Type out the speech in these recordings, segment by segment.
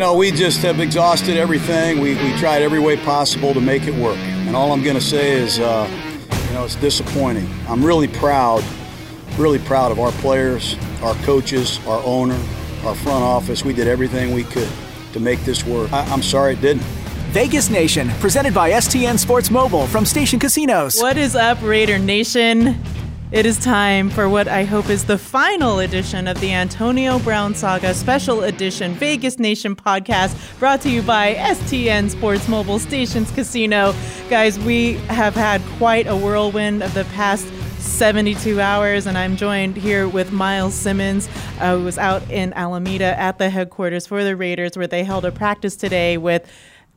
You know, we just have exhausted everything. We, we tried every way possible to make it work. And all I'm going to say is, uh, you know, it's disappointing. I'm really proud, really proud of our players, our coaches, our owner, our front office. We did everything we could to make this work. I, I'm sorry it didn't. Vegas Nation, presented by STN Sports Mobile from Station Casinos. What is up, Raider Nation? It is time for what I hope is the final edition of the Antonio Brown Saga Special Edition Vegas Nation podcast brought to you by STN Sports Mobile Stations Casino. Guys, we have had quite a whirlwind of the past 72 hours, and I'm joined here with Myles Simmons, uh, who was out in Alameda at the headquarters for the Raiders, where they held a practice today with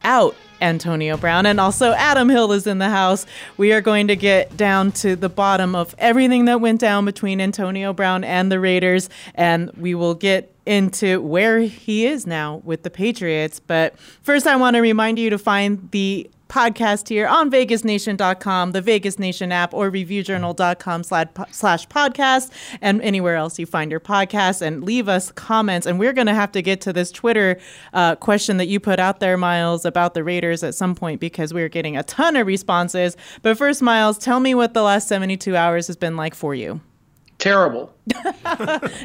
out Antonio Brown. And also, Adam Hill is in the house. We are going to get down to the bottom of everything that went down between Antonio Brown and the Raiders, and we will get into where he is now with the Patriots. But first, I want to remind you to find the podcast here on vegasnation.com, the Vegas Nation app, or reviewjournal.com slash podcast, and anywhere else you find your podcast. And leave us comments. And we're going to have to get to this Twitter uh, question that you put out there, Myles, about the Raiders at some point because we're getting a ton of responses. But first, Myles, tell me what the last 72 hours has been like for you. Terrible.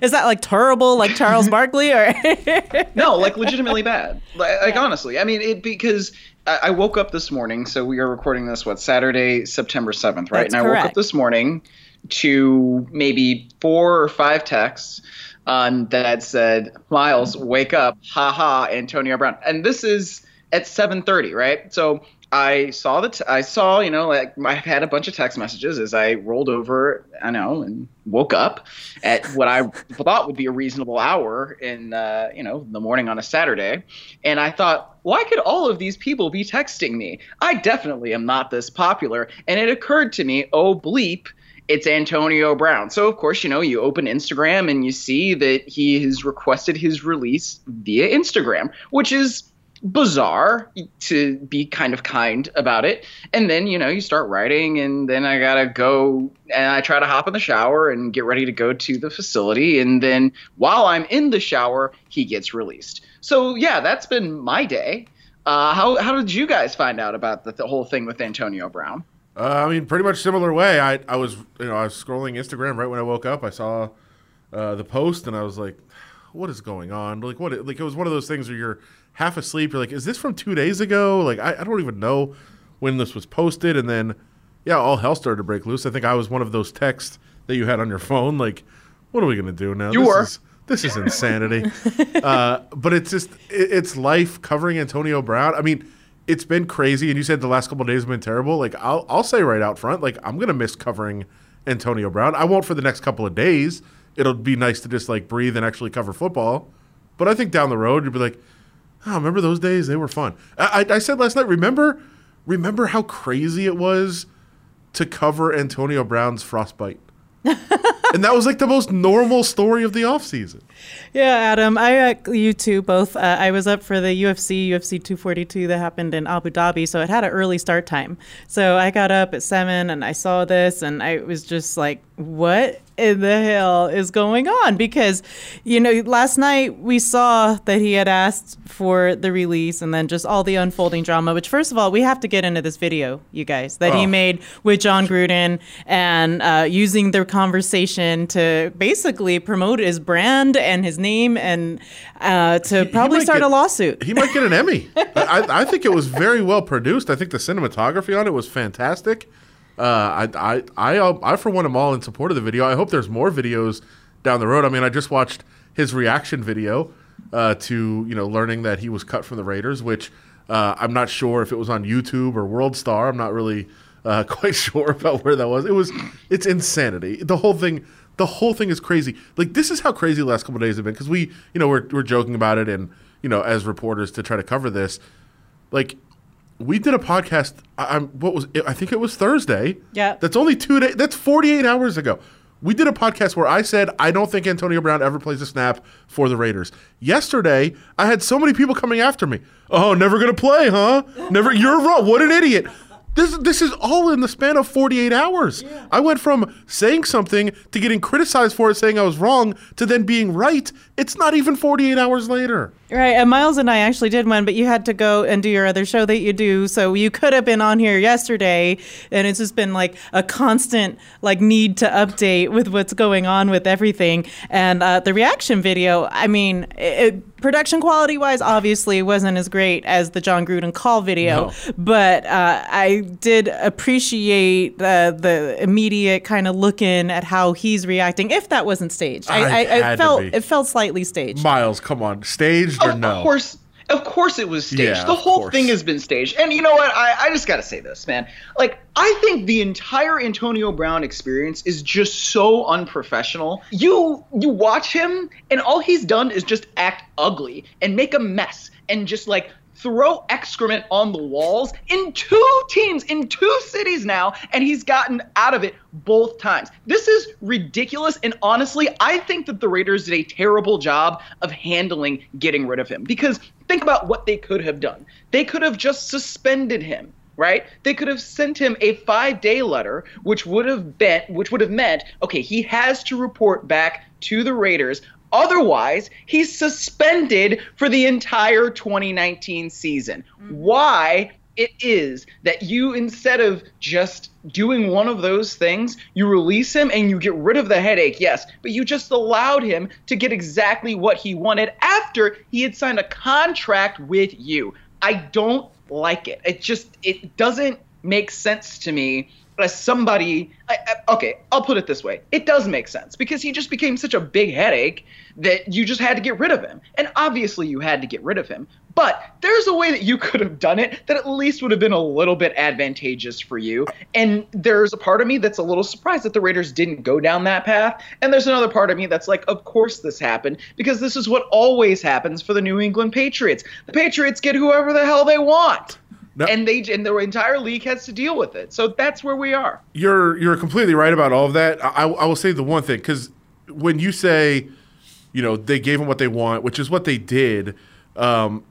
Is that like terrible, like Charles Barkley, or no, like legitimately bad? Like, like yeah. honestly, I mean, it because I, woke up this morning. So we are recording this what Saturday, September seventh, right? That's and I woke up this morning to maybe four or five texts um, that said, "Myles, wake up! Ha ha, Antonio Brown." And this is at seven thirty, right? So I saw that I saw, you know, like I had a bunch of text messages as I rolled over, I know, and woke up at what I thought would be a reasonable hour in, uh, you know, the morning on a Saturday, and I thought, why could all of these people be texting me? I definitely am not this popular, and it occurred to me, oh bleep, it's Antonio Brown. So of course, you know, you open Instagram and you see that he has requested his release via Instagram, which is bizarre to be kind of kind about it. And then, you know, you start writing, and then I gotta go and I try to hop in the shower and get ready to go to the facility. And then while I'm in the shower, he gets released. So, yeah, that's been my day. Uh, how, how did you guys find out about the, the whole thing with Antonio Brown? Uh, I mean, pretty much similar way. I, I was, you know, I was scrolling Instagram right when I woke up. I saw uh, the post, and I was like, "What is going on?" Like, what? Like, it was one of those things where you're half asleep. You're like, is this from two days ago? Like, I, I don't even know when this was posted. And then, yeah, all hell started to break loose. I think I was one of those texts that you had on your phone. Like, what are we gonna do now? You this were. Is, this is insanity. uh, but it's just it, it's life covering Antonio Brown. I mean, it's been crazy, and you said the last couple days have been terrible. Like, I'll I'll say right out front, like I'm gonna miss covering Antonio Brown. I won't for the next couple of days. It'll be nice to just like breathe and actually cover football. But I think down the road, you'll be like, Oh, remember those days? They were fun. I, I, I said last night. Remember, remember how crazy it was to cover Antonio Brown's frostbite. and that was like the most normal story of the offseason. Yeah, Adam, I uh, you two both. Uh, I was up for the UFC UFC 242 that happened in Abu Dhabi, so it had an early start time. So I got up at seven and I saw this, and I was just like, "What in the hell is going on? Because, you know, last night we saw that he had asked for the release and then just all the unfolding drama, which, first of all, we have to get into this video, you guys, that oh. he made with Jon Gruden and uh, using their conversation to basically promote his brand and his name and uh, to he, probably he start get, a lawsuit. He might get an Emmy. I, I think it was very well produced. I think the cinematography on it was fantastic. Uh, I, I, I, I, for one, am all in support of the video. I hope there's more videos down the road. I mean, I just watched his reaction video uh, to you know learning that he was cut from the Raiders, which uh, I'm not sure if it was on YouTube or World Star. I'm not really uh, quite sure about where that was. It was it's insanity. The whole thing. The whole thing is crazy. Like this is how crazy the last couple days have been because we, you know, we're we're joking about it and you know as reporters to try to cover this. Like we did a podcast. I'm what was it? I think it was Thursday. Yeah. That's only two days. That's 48 hours ago. We did a podcast where I said I don't think Antonio Brown ever plays a snap for the Raiders. Yesterday, I had so many people coming after me. Oh, never gonna play, huh? Never. You're wrong. What an idiot. This this is all in the span of 48 hours. Yeah. I went from saying something to getting criticized for it, saying I was wrong, to then being right. It's not even 48 hours later. Right. And Miles and I actually did one, but you had to go and do your other show that you do. So you could have been on here yesterday. And it's just been like a constant like need to update with what's going on with everything. And uh, the reaction video, I mean, it, production quality wise, obviously wasn't as great as the Jon Gruden call video. No. But uh, I did appreciate the, the immediate kind of look in at how he's reacting, if that wasn't staged. I, I, I, I felt it felt slightly staged. Myles, come on. Staged staged or of no? Of course, of course it was staged. Yeah, the whole thing has been staged. And you know what? I, I just got to say this, man. Like, I think the entire Antonio Brown experience is just so unprofessional. You you watch him, and all he's done is just act ugly and make a mess and just like throw excrement on the walls in two teams, in two cities now, and he's gotten out of it both times. This is ridiculous. And honestly, I think that the Raiders did a terrible job of handling getting rid of him because think about what they could have done. They could have just suspended him right? They could have sent him a five-day letter, which would have been, which would have meant, okay, he has to report back to the Raiders Otherwise, he's suspended for the entire 2019 season. Mm-hmm. Why it is that you, instead of just doing one of those things, you release him and you get rid of the headache, yes, but you just allowed him to get exactly what he wanted after he had signed a contract with you. I don't like it. It just, it doesn't make sense to me as somebody, I, I, okay, I'll put it this way: it does make sense because he just became such a big headache that you just had to get rid of him, and obviously you had to get rid of him. But there's a way that you could have done it that at least would have been a little bit advantageous for you. And there's a part of me that's a little surprised that the Raiders didn't go down that path. And there's another part of me that's like, of course this happened because this is what always happens for the New England Patriots. The Patriots get whoever the hell they want. And they and the entire league has to deal with it. So that's where we are. You're you're completely right about all of that. I, I will say the one thing because when you say, you know, they gave them what they want, which is what they did. Um,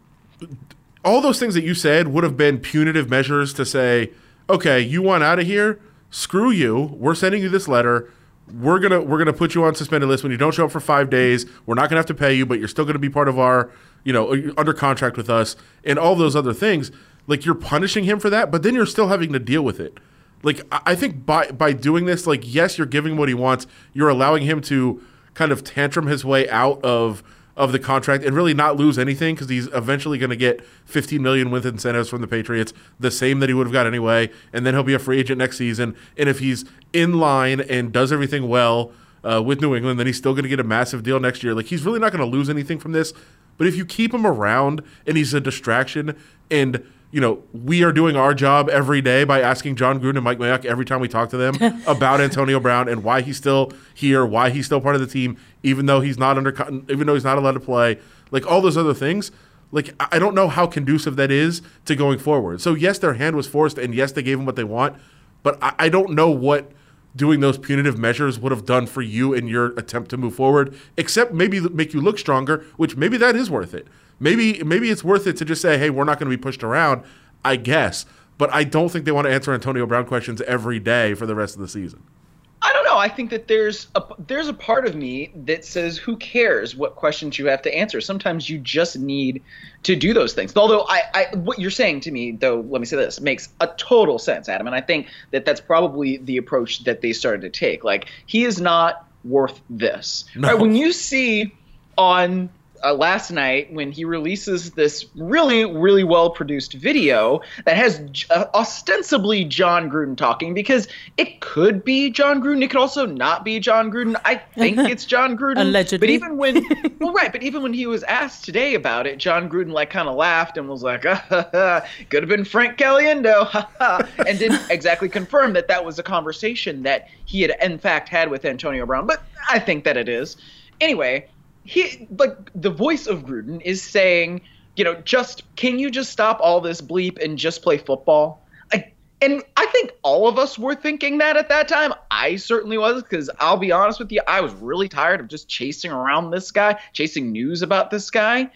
all those things that you said would have been punitive measures to say, okay, you want out of here? Screw you. We're sending you this letter. We're gonna we're gonna put you on suspended list when you don't show up for five days. We're not gonna have to pay you, but you're still gonna be part of our, you know, under contract with us, and all those other things like you're punishing him for that, but then you're still having to deal with it. Like I think by by doing this, like yes, you're giving what he wants. You're allowing him to kind of tantrum his way out of of the contract and really not lose anything because he's eventually going to get 15 million with incentives from the Patriots, the same that he would have got anyway, and then he'll be a free agent next season. And if he's in line and does everything well uh, with New England, then he's still going to get a massive deal next year. Like he's really not going to lose anything from this. But if you keep him around and he's a distraction and you know, we are doing our job every day by asking Jon Gruden and Mike Mayock every time we talk to them about Antonio Brown and why he's still here, why he's still part of the team, even though he's not under, even though he's not allowed to play, like all those other things. Like I don't know how conducive that is to going forward. So yes, their hand was forced, and yes, they gave them what they want, but I, I don't know what doing those punitive measures would have done for you in your attempt to move forward, except maybe make you look stronger, which maybe that is worth it maybe maybe it's worth it to just say, hey, we're not going to be pushed around. I guess, but I don't think they want to answer Antonio Brown questions every day for the rest of the season. I don't know. I think that there's a there's a part of me that says, who cares what questions you have to answer? Sometimes you just need to do those things. Although I, I what you're saying to me, though, let me say this makes a total sense, Adam, and I think that that's probably the approach that they started to take. Like he is not worth this. No. Right? When you see on uh, last night when he releases this really, really well produced video that has uh, ostensibly Jon Gruden talking because it could be Jon Gruden. It could also not be Jon Gruden. I think it's Jon Gruden. Allegedly. But even when, well, right, but even when he was asked today about it, Jon Gruden like kind of laughed and was like, ah, could have been Frank Caliendo, and didn't exactly confirm that that was a conversation that he had in fact had with Antonio Brown. But I think that it is. Anyway, he like the voice of Gruden is saying, you know, just can you just stop all this bleep and just play football? And I think all of us were thinking that at that time. I certainly was because I'll be honest with you, I was really tired of just chasing around this guy, chasing news about this guy.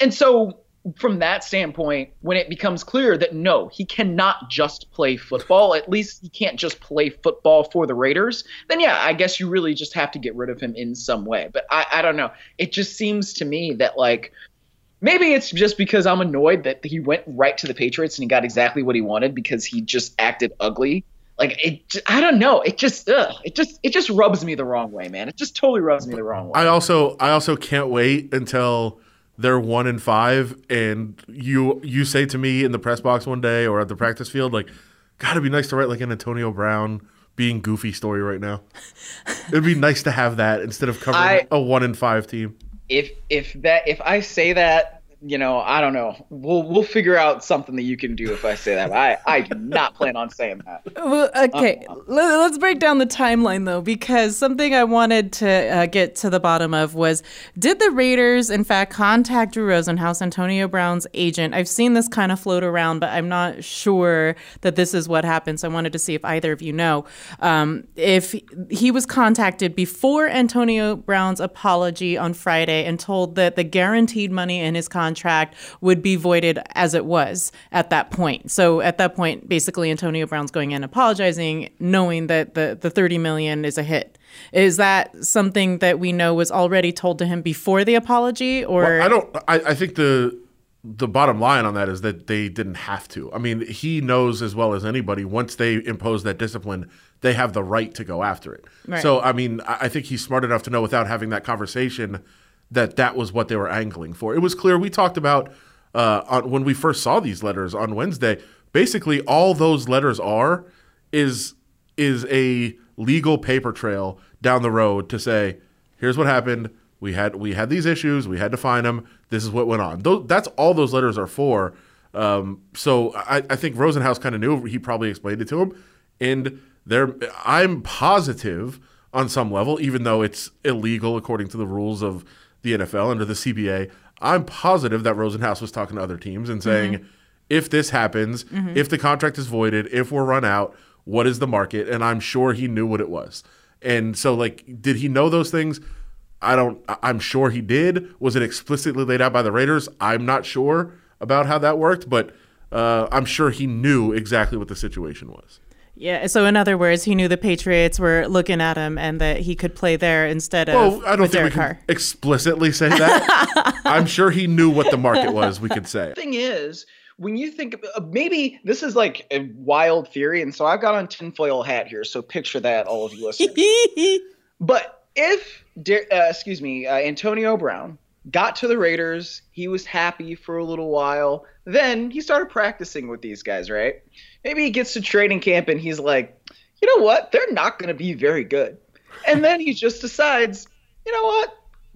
And so from that standpoint, when it becomes clear that no, he cannot just play football, at least he can't just play football for the Raiders, then yeah, I guess you really just have to get rid of him in some way. But I, I don't know. It just seems to me that like maybe it's just because I'm annoyed that he went right to the Patriots and he got exactly what he wanted because he just acted ugly. Like it, I don't know. It just, ugh, it just, it just rubs me the wrong way, man. It just totally rubs me the wrong way. I also, I also can't wait until they're one and five, and you, you say to me in the press box one day or at the practice field, like, God, it'd be nice to write like an Antonio Brown being goofy story right now. It'd be nice to have that instead of covering I- a one and five team. if if that if I say that, you know, I don't know. We'll we'll figure out something that you can do if I say that. I I do not plan on saying that. Well, okay, Let, us break down the timeline though, because something I wanted to uh, get to the bottom of was did the Raiders, in fact, contact Drew Rosenhaus, Antonio Brown's agent? I've seen this kind of float around, but I'm not sure that this is what happened. So I wanted to see if either of you know. Um, if he was contacted before Antonio Brown's apology on Friday and told that the guaranteed money in his contract would be voided as it was at that point. So at that point, basically Antonio Brown's going in apologizing, knowing that the, the 30 million is a hit. Is that something that we know was already told to him before the apology or Well, I don't. I, I think the the bottom line on that is that they didn't have to. I mean, he knows as well as anybody. Once they impose that discipline, they have the right to go after it. Right. So, I mean, I think he's smart enough to know without having that conversation that that was what they were angling for. It was clear. We talked about uh, on, when we first saw these letters on Wednesday. Basically, all those letters are is is a legal paper trail down the road to say, here's what happened. We had we had these issues. We had to find them. This is what went on. That's all those letters are for. Um, so I, I think Rosenhaus kind of knew. He probably explained it to him, and there I'm positive on some level, even though it's illegal according to the rules of the NFL under the CBA. I'm positive that Rosenhaus was talking to other teams and saying, if this happens, if the contract is voided, if we're run out, what is the market? And I'm sure he knew what it was. And so, like, did he know those things? I don't. I'm sure he did. Was it explicitly laid out by the Raiders? I'm not sure about how that worked, but uh, I'm sure he knew exactly what the situation was. Yeah, so in other words, he knew the Patriots were looking at him and that he could play there instead of Well, I don't with think we Derek can explicitly say that. I'm sure he knew what the market was. We could say. thing is, when you think uh, maybe this is like a wild theory, and so I've got on tinfoil hat here, so picture that, all of you listeners. But if, De- uh, excuse me, uh, Antonio Brown got to the Raiders, he was happy for a little while. Then he started practicing with these guys, right? Maybe he gets to training camp and he's like, you know what? They're not going to be very good. And then he just decides, you know what?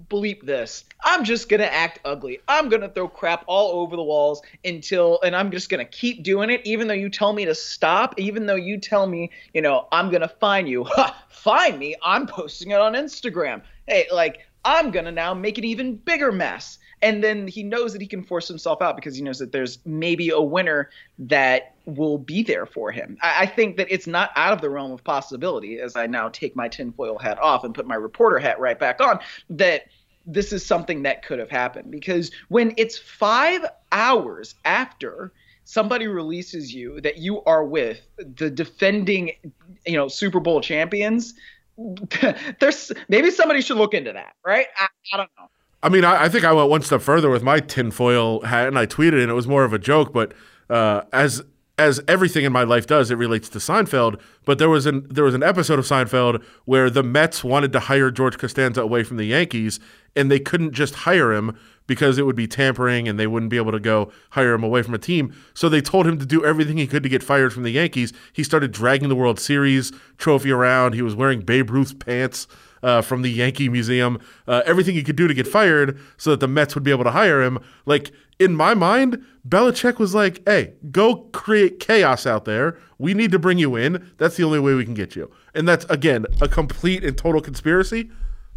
Bleep this. I'm just going to act ugly. I'm going to throw crap all over the walls until, and I'm just going to keep doing it, even though you tell me to stop, even though you tell me, you know, I'm going to fine you. Ha, fine me. I'm posting it on Instagram. Hey, like, I'm going to now make an even bigger mess. And then he knows that he can force himself out because he knows that there's maybe a winner that will be there for him. I, I think that it's not out of the realm of possibility, as I now take my tinfoil hat off and put my reporter hat right back on, that this is something that could have happened. Because when it's five hours after somebody releases you that you are with the defending, you know, Super Bowl champions, there's maybe somebody should look into that, right? I, I don't know. I mean, I, I think I went one step further with my tinfoil hat, and I tweeted, and it was more of a joke. But uh, as as everything in my life does, it relates to Seinfeld. But there was an there was an episode of Seinfeld where the Mets wanted to hire George Costanza away from the Yankees, and they couldn't just hire him because it would be tampering, and they wouldn't be able to go hire him away from a team. So they told him to do everything he could to get fired from the Yankees. He started dragging the World Series trophy around. He was wearing Babe Ruth pants uh, from the Yankee Museum, uh, everything he could do to get fired so that the Mets would be able to hire him. Like, in my mind, Belichick was like, hey, go create chaos out there. We need to bring you in. That's the only way we can get you. And that's, again, a complete and total conspiracy,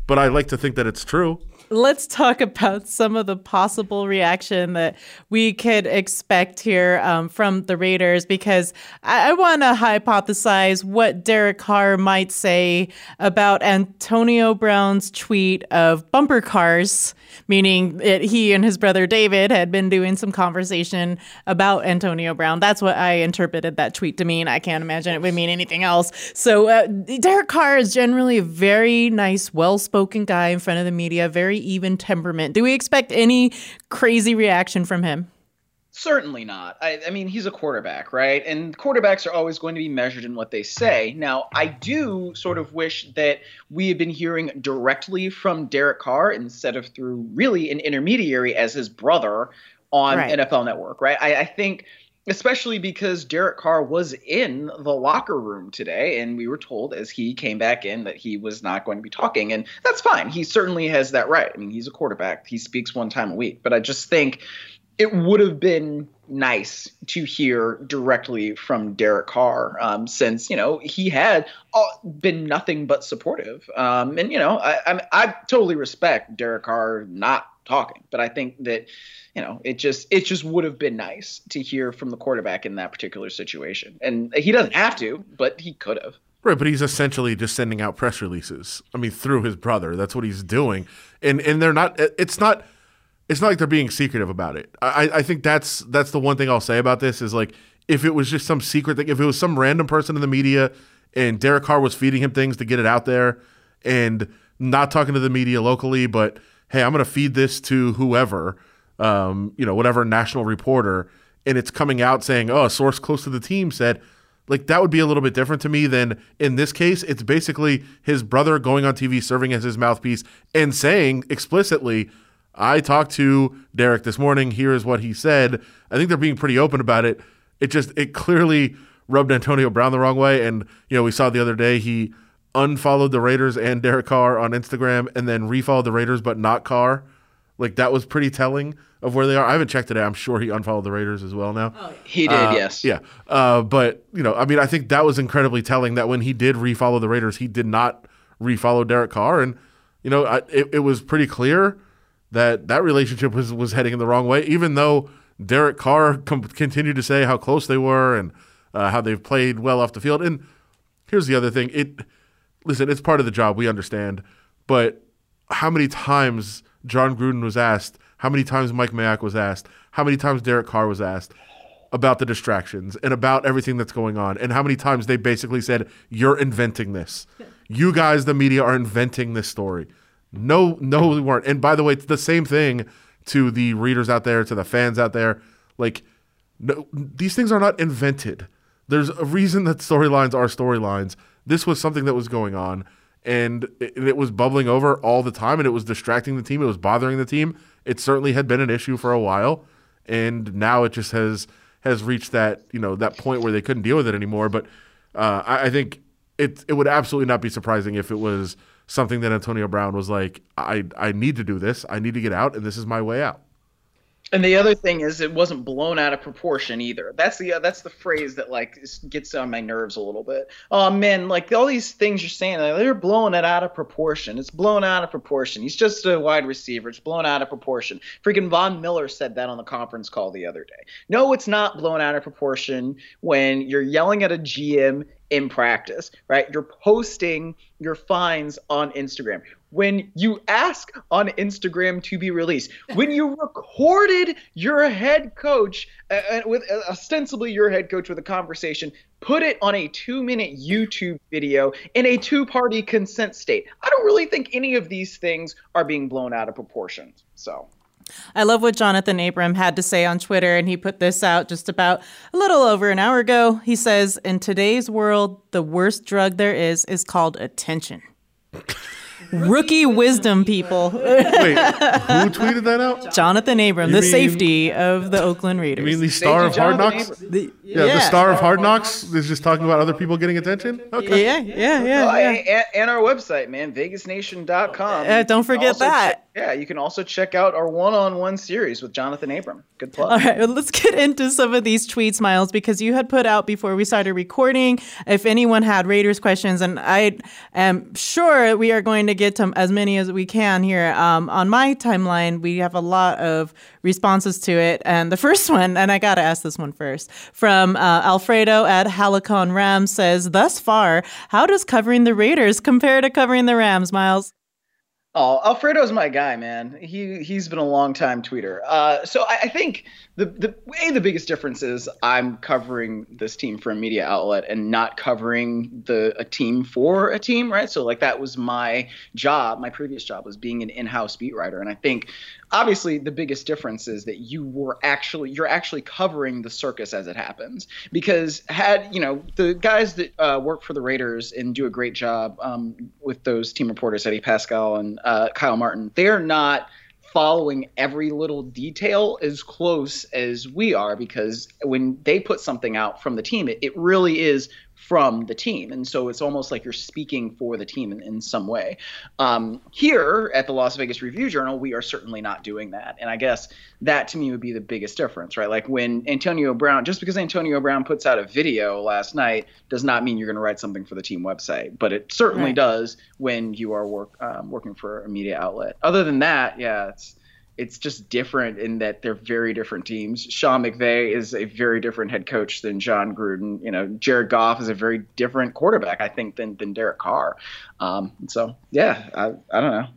but I like to think that it's true. Let's talk about some of the possible reaction that we could expect here um, from the Raiders because I, I want to hypothesize what Derek Carr might say about Antonio Brown's tweet of bumper cars, meaning that he and his brother David had been doing some conversation about Antonio Brown. That's what I interpreted that tweet to mean. I can't imagine it would mean anything else. So uh, Derek Carr is generally a very nice, well spoken guy in front of the media, very even temperament. Do we expect any crazy reaction from him? Certainly not. I, I, mean, he's a quarterback, right? And quarterbacks are always going to be measured in what they say. Now, I do sort of wish that we had been hearing directly from Derek Carr instead of through really an intermediary as his brother on right. NFL Network, right? I, I think especially because Derek Carr was in the locker room today, and we were told as he came back in that he was not going to be talking, and that's fine. He certainly has that right. I mean, he's a quarterback; he speaks one time a week. But I just think it would have been nice to hear directly from Derek Carr, um, since you know he had uh, been nothing but supportive. Um, and you know, I, I, I totally respect Derek Carr not talking, but I think that you know it just it just would have been nice to hear from the quarterback in that particular situation, and he doesn't have to, but he could have. Right, but he's essentially just sending out press releases. I mean, through his brother, that's what he's doing, and and they're not. It's not it's not like they're being secretive about it. I, I think that's that's the one thing I'll say about this is like if it was just some secret thing, if it was some random person in the media and Derek Carr was feeding him things to get it out there and not talking to the media locally, but hey, I'm going to feed this to whoever, um, you know, whatever national reporter, and it's coming out saying, oh, a source close to the team said, like that would be a little bit different to me than in this case. It's basically his brother going on TV, serving as his mouthpiece, and saying explicitly, I talked to Derek this morning. Here is what he said. I think they're being pretty open about it. It just it clearly rubbed Antonio Brown the wrong way. And you know, we saw the other day he unfollowed the Raiders and Derek Carr on Instagram, and then refollowed the Raiders but not Carr. Like that was pretty telling of where they are. I haven't checked today. I'm sure he unfollowed the Raiders as well now. Oh, he did, uh, yes. Yeah. Uh, but you know, I mean, I think that was incredibly telling that when he did refollow the Raiders, he did not refollow Derek Carr, and you know, I, it, it was pretty clear that that relationship was was heading in the wrong way. Even though Derek Carr com- continued to say how close they were and uh, how they've played well off the field. And here's the other thing: it listen, it's part of the job. We understand, but how many times Jon Gruden was asked? How many times Mike Mayock was asked? How many times Derek Carr was asked? about the distractions and about everything that's going on and how many times they basically said you're inventing this you guys the media are inventing this story no, no, we weren't. And by the way, it's the same thing to the readers out there, to the fans out there. Like, no, these things are not invented. There's a reason that storylines are storylines. This was something that was going on, and it, it was bubbling over all the time, and it was distracting the team. It was bothering the team. It certainly had been an issue for a while, and now it just has has reached that you know that point where they couldn't deal with it anymore. But uh, I, I think it it would absolutely not be surprising if it was something that Antonio Brown was like, I, I need to do this. I need to get out, and this is my way out. And the other thing is, it wasn't blown out of proportion either. That's the uh, that's the phrase that like gets on my nerves a little bit. Oh man, like all these things you're saying, like, they're blowing it out of proportion. It's blown out of proportion. He's just a wide receiver. It's blown out of proportion. Freaking Von Miller said that on the conference call the other day. No, it's not blown out of proportion when you're yelling at a GM in practice, right? You're posting your finds on Instagram. When you ask on Instagram to be released, when you recorded your head coach uh, uh, with uh, ostensibly your head coach with a conversation, put it on a two minute YouTube video in a two party consent state. I don't really think any of these things are being blown out of proportion. So. I love what Johnathan Abram had to say on Twitter, and he put this out just about a little over an hour ago. He says, In today's world, the worst drug there is is called attention. Rookie wisdom, people. Wait, who tweeted that out? Johnathan Abram, you the mean, safety of the Oakland Raiders. You mean the star of Hard Knocks? The, yeah, yeah, the star of Hard Knocks is just talking about other people getting attention? Okay. Yeah, yeah, yeah. Well, yeah. And, and, our website, man, vegasnation.com. Uh, don't forget that. Yeah, you can also check out our one-on-one series with Johnathan Abram. Good plug. All right, well, let's get into some of these tweets, Myles, because you had put out before we started recording if anyone had Raiders questions, and I am sure we are going to get to as many as we can here. Um, on my timeline, we have a lot of responses to it, and the first one, and I got to ask this one first, from uh, Alfredo at Halicon Rams says, "Thus far, how does covering the Raiders compare to covering the Rams, Myles?" Oh, Alfredo's my guy, man. He he's been a long time tweeter. Uh, so I, I, think the the way the biggest difference is I'm covering this team for a media outlet and not covering the a team for a team, right? So like that was my job. My previous job was being an in-house beat writer, and I think obviously the biggest difference is that you were actually you're actually covering the circus as it happens because had you know the guys that uh, work for the raiders and do a great job um, with those team reporters eddie Paskal and uh, kyle martin they're not following every little detail as close as we are because when they put something out from the team it, it really is from the team. And so it's almost like you're speaking for the team in, in some way. Um, here at the Las Vegas Review Journal, we are certainly not doing that. And I guess that to me would be the biggest difference, right? Like when Antonio Brown, just because Antonio Brown puts out a video last night does not mean you're going to write something for the team website, but it certainly right. does when you are work, um, working for a media outlet. Other than that, yeah, it's it's just different in that they're very different teams. Sean McVay is a very different head coach than Jon Gruden. You know, Jared Goff is a very different quarterback, I think, than than Derek Carr. Um, so yeah, I, I don't know.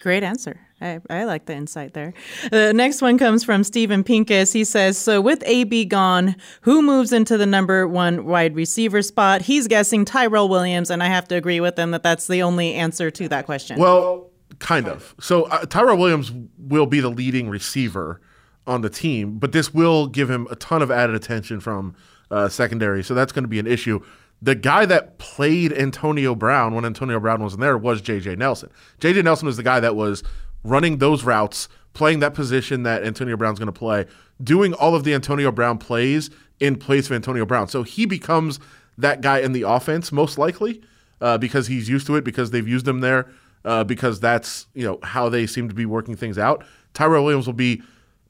Great answer. I, I, like the insight there. The next one comes from Stephen Pincus. He says, So with AB gone, who moves into the number one wide receiver spot? He's guessing Tyrell Williams, and I have to agree with him that that's the only answer to that question. Well, Kind of. So uh, Tyrell Williams will be the leading receiver on the team, but this will give him a ton of added attention from uh, secondary. So that's going to be an issue. The guy that played Antonio Brown when Antonio Brown wasn't there was J.J. Nelson. J.J. Nelson was the guy that was running those routes, playing that position that Antonio Brown's going to play, doing all of the Antonio Brown plays in place of Antonio Brown. So he becomes that guy in the offense most likely uh, because he's used to it because they've used him there uh, because that's you know how they seem to be working things out. Tyrell Williams will be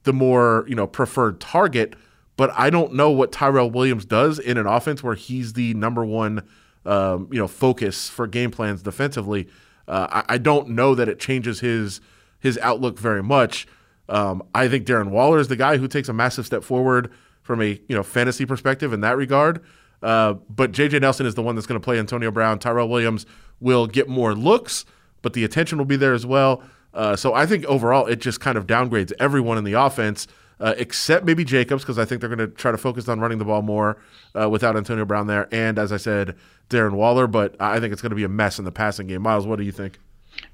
the more you know preferred target, but I don't know what Tyrell Williams does in an offense where he's the number one um, you know focus for game plans defensively. Uh, I, I, don't know that it changes his his outlook very much. Um, I think Darren Waller is the guy who takes a massive step forward from a you know fantasy perspective in that regard. Uh, but JJ Nelson is the one that's going to play Antonio Brown. Tyrell Williams will get more looks, but the attention will be there as well. Uh, so I think overall it just kind of downgrades everyone in the offense. Uh, except maybe Jacobs, because I think they're going to try to focus on running the ball more uh, without Antonio Brown there. And as I said, Darren Waller, but I think it's going to be a mess in the passing game. Myles, what do you think?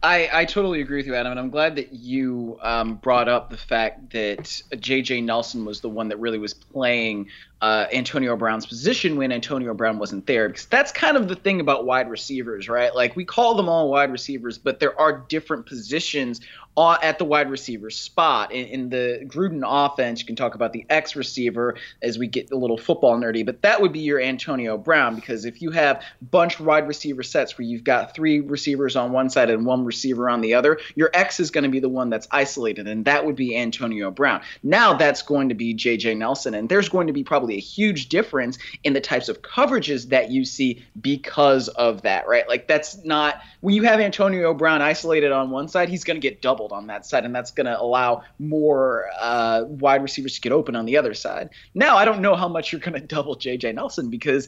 I, I totally agree with you, Adam, and I'm glad that you um, brought up the fact that J.J. Nelson was the one that really was playing uh, Antonio Brown's position when Antonio Brown wasn't there, because that's kind of the thing about wide receivers, right? Like we call them all wide receivers, but there are different positions at the wide receiver spot. In, in, the Gruden offense, you can talk about the X receiver as we get a little football nerdy, but that would be your Antonio Brown because if you have bunch wide receiver sets where you've got three receivers on one side and one receiver on the other, your X is going to be the one that's isolated, and that would be Antonio Brown. Now that's going to be J.J. Nelson, and there's going to be probably a huge difference in the types of coverages that you see because of that, right? Like that's not when you have Antonio Brown isolated on one side, he's going to get doubled on that side, and that's going to allow more uh, wide receivers to get open on the other side. Now, I don't know how much you're going to double J.J. Nelson because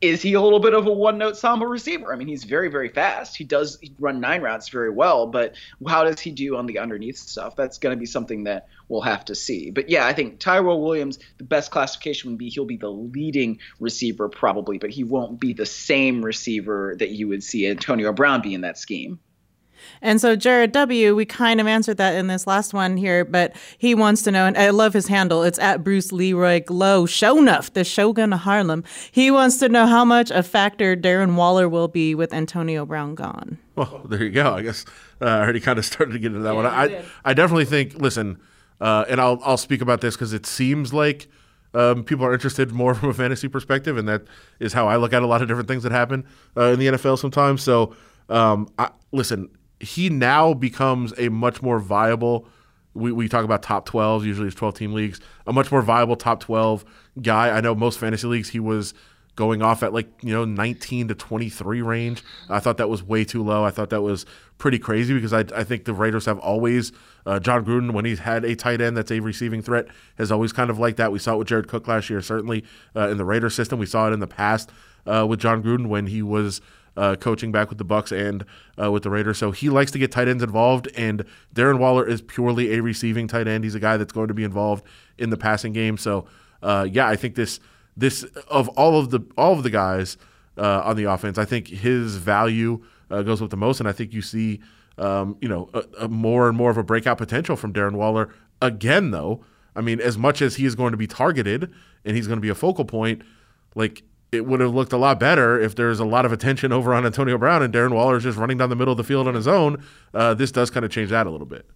is he a little bit of a one note samba receiver? I mean, he's very, very fast. He does run nine routes very well, but how does he do on the underneath stuff? That's going to be something that we'll have to see. But yeah, I think Tyrell Williams, the best classification would be he'll be the leading receiver probably, but he won't be the same receiver that you would see Antonio Brown be in that scheme. And so Jared W, we kind of answered that in this last one here, but he wants to know, and I love his handle. It's at Bruce Leroy Glow Shonuff, the Shogun of Harlem. He wants to know how much a factor Darren Waller will be with Antonio Brown gone. Well, there you go. I guess uh, I already kind of started to get into that yeah, one. I I definitely think. Listen, uh, and I'll I'll speak about this because it seems like. Um, people are interested more from a fantasy perspective, and that is how I look at a lot of different things that happen uh, in the NFL sometimes. So, um, I, listen, he now becomes a much more viable. We, we talk about top 12, usually it's 12 team leagues, a much more viable top 12 guy. I know most fantasy leagues he was going off at like, you know, 19 to 23 range. I thought that was way too low. I thought that was pretty crazy because I, I think the Raiders have always, uh, Jon Gruden, when he's had a tight end that's a receiving threat, has always kind of like that. We saw it with Jared Cook last year, certainly uh, in the Raider system. We saw it in the past uh, with Jon Gruden when he was uh, coaching back with the Bucs and uh, with the Raiders. So he likes to get tight ends involved, and Darren Waller is purely a receiving tight end. He's a guy that's going to be involved in the passing game. So uh, yeah, I think this this of all of the all of the guys uh, on the offense, I think his value uh, goes with the most, and I think you see um, you know a, a more and more of a breakout potential from Darren Waller again. Though I mean, as much as he is going to be targeted and he's going to be a focal point, like it would have looked a lot better if there's a lot of attention over on Antonio Brown and Darren Waller is just running down the middle of the field on his own. Uh, this does kind of change that a little bit.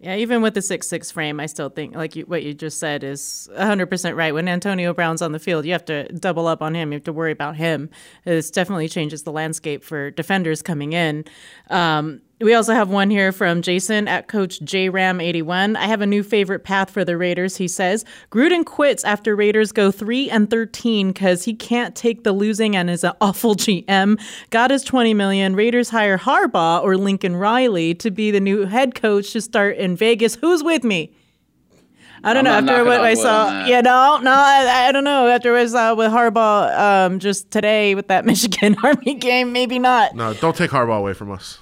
Yeah, even with the six six frame, I still think like you, what you just said is 100% right. When Antonio Brown's on the field, you have to double up on him. You have to worry about him. This definitely changes the landscape for defenders coming in. Um, we also have one here from Jason at Coach JRam81. I have a new favorite path for the Raiders, he says. Gruden quits after Raiders go 3 and 13 because he can't take the losing and is an awful GM. Got his 20 million. Raiders hire Harbaugh or Lincoln Riley to be the new head coach to start in Vegas. Who's with me? I don't I'm know. not After what I saw, on that. yeah, no, no, I, I don't know. After what I saw with Harbaugh um, just today with that Michigan Army game, maybe not. No, don't take Harbaugh away from us.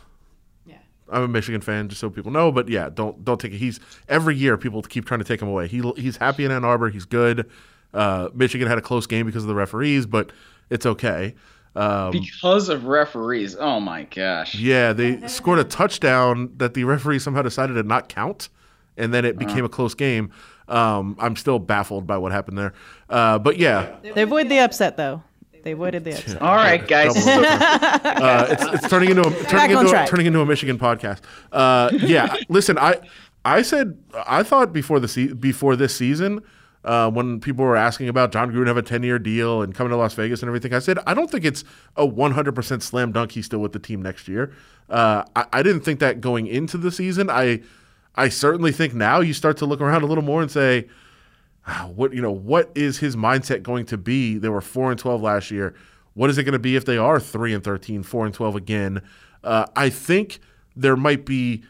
I'm a Michigan fan, just so people know. But yeah, don't don't take it. He's every year people keep trying to take him away. He he's happy in Ann Arbor. He's good. Uh, Michigan had a close game because of the referees, but it's okay. Um, Because of referees. Oh my gosh. yeah, they scored a touchdown that the referee somehow decided to not count, and then it became a close game. Um, I'm still baffled by what happened there. Uh, but yeah, They avoid the upset, though. They avoided the upset. All right, guys. Uh, it's, it's turning into a turning into a, turning into a Michigan podcast. Uh, yeah, listen, I I said I thought before the se- before this season. Uh, when people were asking about Jon Gruden have a 10 year deal and coming to Las Vegas and everything, I said, I don't think it's a 100% slam dunk he's still with the team next year. Uh, I, I didn't think that going into the season. I I certainly think now you start to look around a little more and say, "Ah, what you know what is his mindset going to be? They were 4 and 12 last year. What is it going to be if they are 3 and 13 4 and 12 again? Uh, i think there might be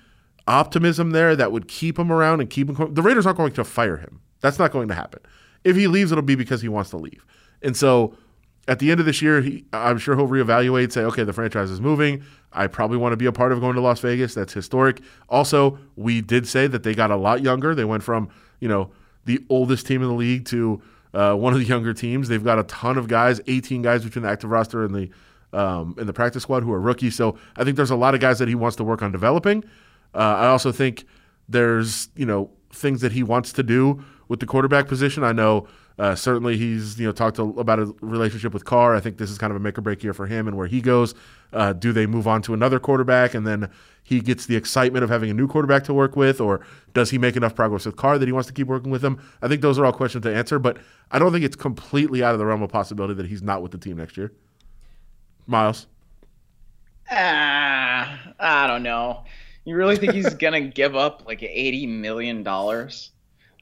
optimism there that would keep him around and keep him the raiders aren't going to fire him. That's not going to happen. If he leaves it'll be because he wants to leave. And so at the end of this year he, i'm sure he'll reevaluate say okay the franchise is moving. I probably want to be a part of going to las vegas. That's historic. Also we did say that they got a lot younger. They went from you know the oldest team in the league to uh, one of the younger teams. They've got a ton of guys, 18 guys between the active roster and the um, and the practice squad who are rookies. So I think there's a lot of guys that he wants to work on developing. Uh, I also think there's you know things that he wants to do with the quarterback position. I know uh, certainly he's you know talked to, about a relationship with Carr. I think this is kind of a make or break year for him and where he goes. Uh, do they move on to another quarterback and then he gets the excitement of having a new quarterback to work with, or does he make enough progress with Carr that he wants to keep working with him? I think those are all questions to answer, but I don't think it's completely out of the realm of possibility that he's not with the team next year. Myles. Ah, I don't know. You really think he's gonna give up like eighty million dollars?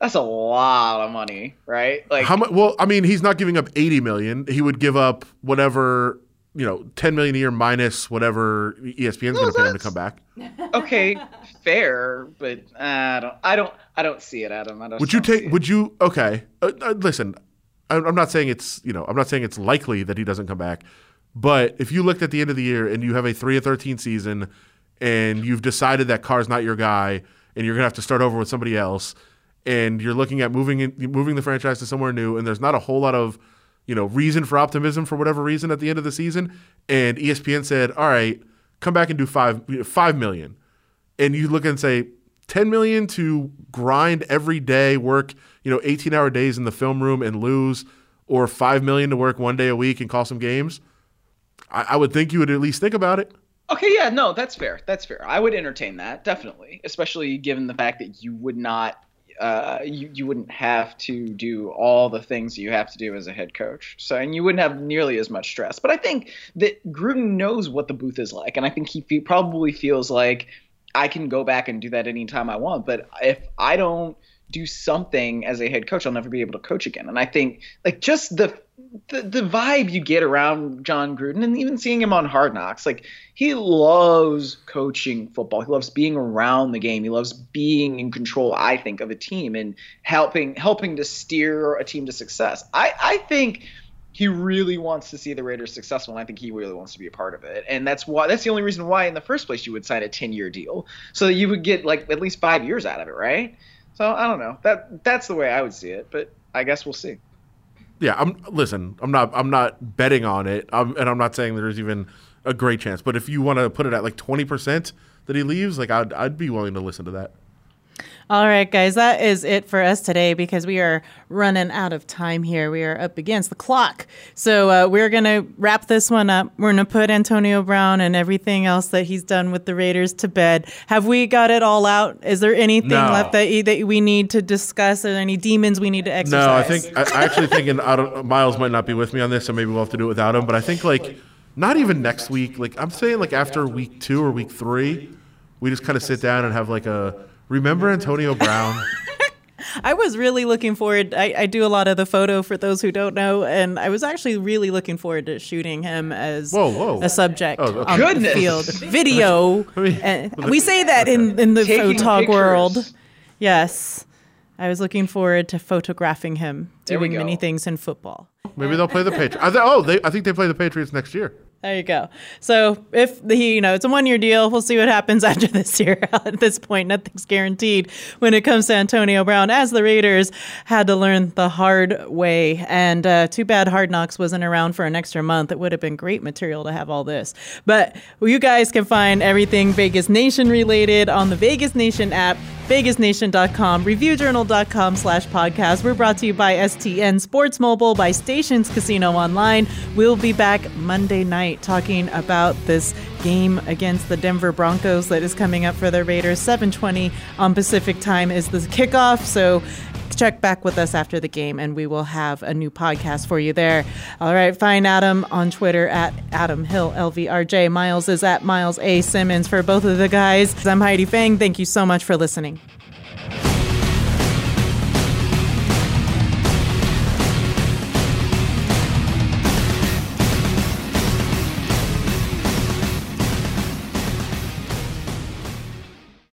That's a lot of money, right? Like, How much? Well, I mean, he's not giving up eighty million. He would give up whatever you know, ten million a year minus whatever ESPN's going to pay him to come back. okay, fair, but uh, I don't, I don't, I don't see it, Adam. I don't. Would you don't take? Would you? Okay, uh, uh, listen. I- I'm not saying it's you know I'm not saying it's likely that he doesn't come back, but if you looked at the end of the year and you have a three of thirteen season, and you've decided that Carr's not your guy, and you're gonna have to start over with somebody else, and you're looking at moving in, moving the franchise to somewhere new, and there's not a whole lot of you know reason for optimism for whatever reason at the end of the season, and ESPN said, all right, come back and do five five million and you look and say 10 million to grind every day work you know 18 hour days in the film room and lose or 5 million to work one day a week and call some games i, I would think you would at least think about it Okay, yeah, no, that's fair. That's fair. I would entertain that definitely, especially given the fact that you would not, uh, you you wouldn't have to do all the things you have to do as a head coach. So, and you wouldn't have nearly as much stress. But I think that Gruden knows what the booth is like, and I think he fe- probably feels like I can go back and do that anytime I want. But if I don't do something as a head coach, I'll never be able to coach again. And I think like just the the, the vibe you get around Jon Gruden and even seeing him on Hard Knocks, like he loves coaching football. He loves being around the game. He loves being in control, I think, of a team and helping helping to steer a team to success. I, I think he really wants to see the Raiders successful, and I think he really wants to be a part of it. And that's why that's the only reason why, in the first place, you would sign a ten year deal so that you would get like at least five years out of it, right? So I don't know. That that's the way I would see it, but I guess we'll see. Yeah, I'm. Listen, I'm not. I'm not betting on it, I'm, and I'm not saying there's even a great chance. But if you want to put it at like twenty percent that he leaves, like I'd I'd be willing to listen to that. All right, guys, that is it for us today because we are running out of time here. We are up against the clock. So uh, we're going to wrap this one up. We're going to put Antonio Brown and everything else that he's done with the Raiders to bed. Have we got it all out? Is there anything No. left that, that we need to discuss? Are there any demons we need to exercise? No, I think I, I actually think, and I don't, Myles might not be with me on this, so maybe we'll have to do it without him. But I think like not even next week. Like I'm saying, like after week two or week three, we just kind of sit down and have like a remember Antonio Brown. I was really looking forward. I, I do a lot of the photo for those who don't know, and I was actually really looking forward to shooting him as Whoa, whoa. a subject Oh, okay. on the field. Video. I mean- and we say that in, in the Taking photog pictures. world. Yes. I was looking forward to photographing him doing many things in football. Maybe they'll play the Patriots. Oh, they, I think they play the Patriots next year. There you go. So if the you know it's a one year deal, we'll see what happens after this year. At this point, nothing's guaranteed when it comes to Antonio Brown, as the Raiders had to learn the hard way. And uh, too bad Hard Knocks wasn't around for an extra month. It would have been great material to have all this. But you guys can find everything Vegas Nation related on the Vegas Nation app. VegasNation.com, ReviewJournal.com slash podcast. We're brought to you by STN Sports Mobile, by Stations Casino Online. We'll be back Monday night talking about this game against the Denver Broncos that is coming up for the Raiders. 720 on Pacific time is the kickoff. So check back with us after the game and we will have a new podcast for you there. All right, find Adam on Twitter at Adam Hill LVRJ. Myles is at Myles A. Simmons for both of the guys. I'm Heidi Fang. Thank you so much for listening.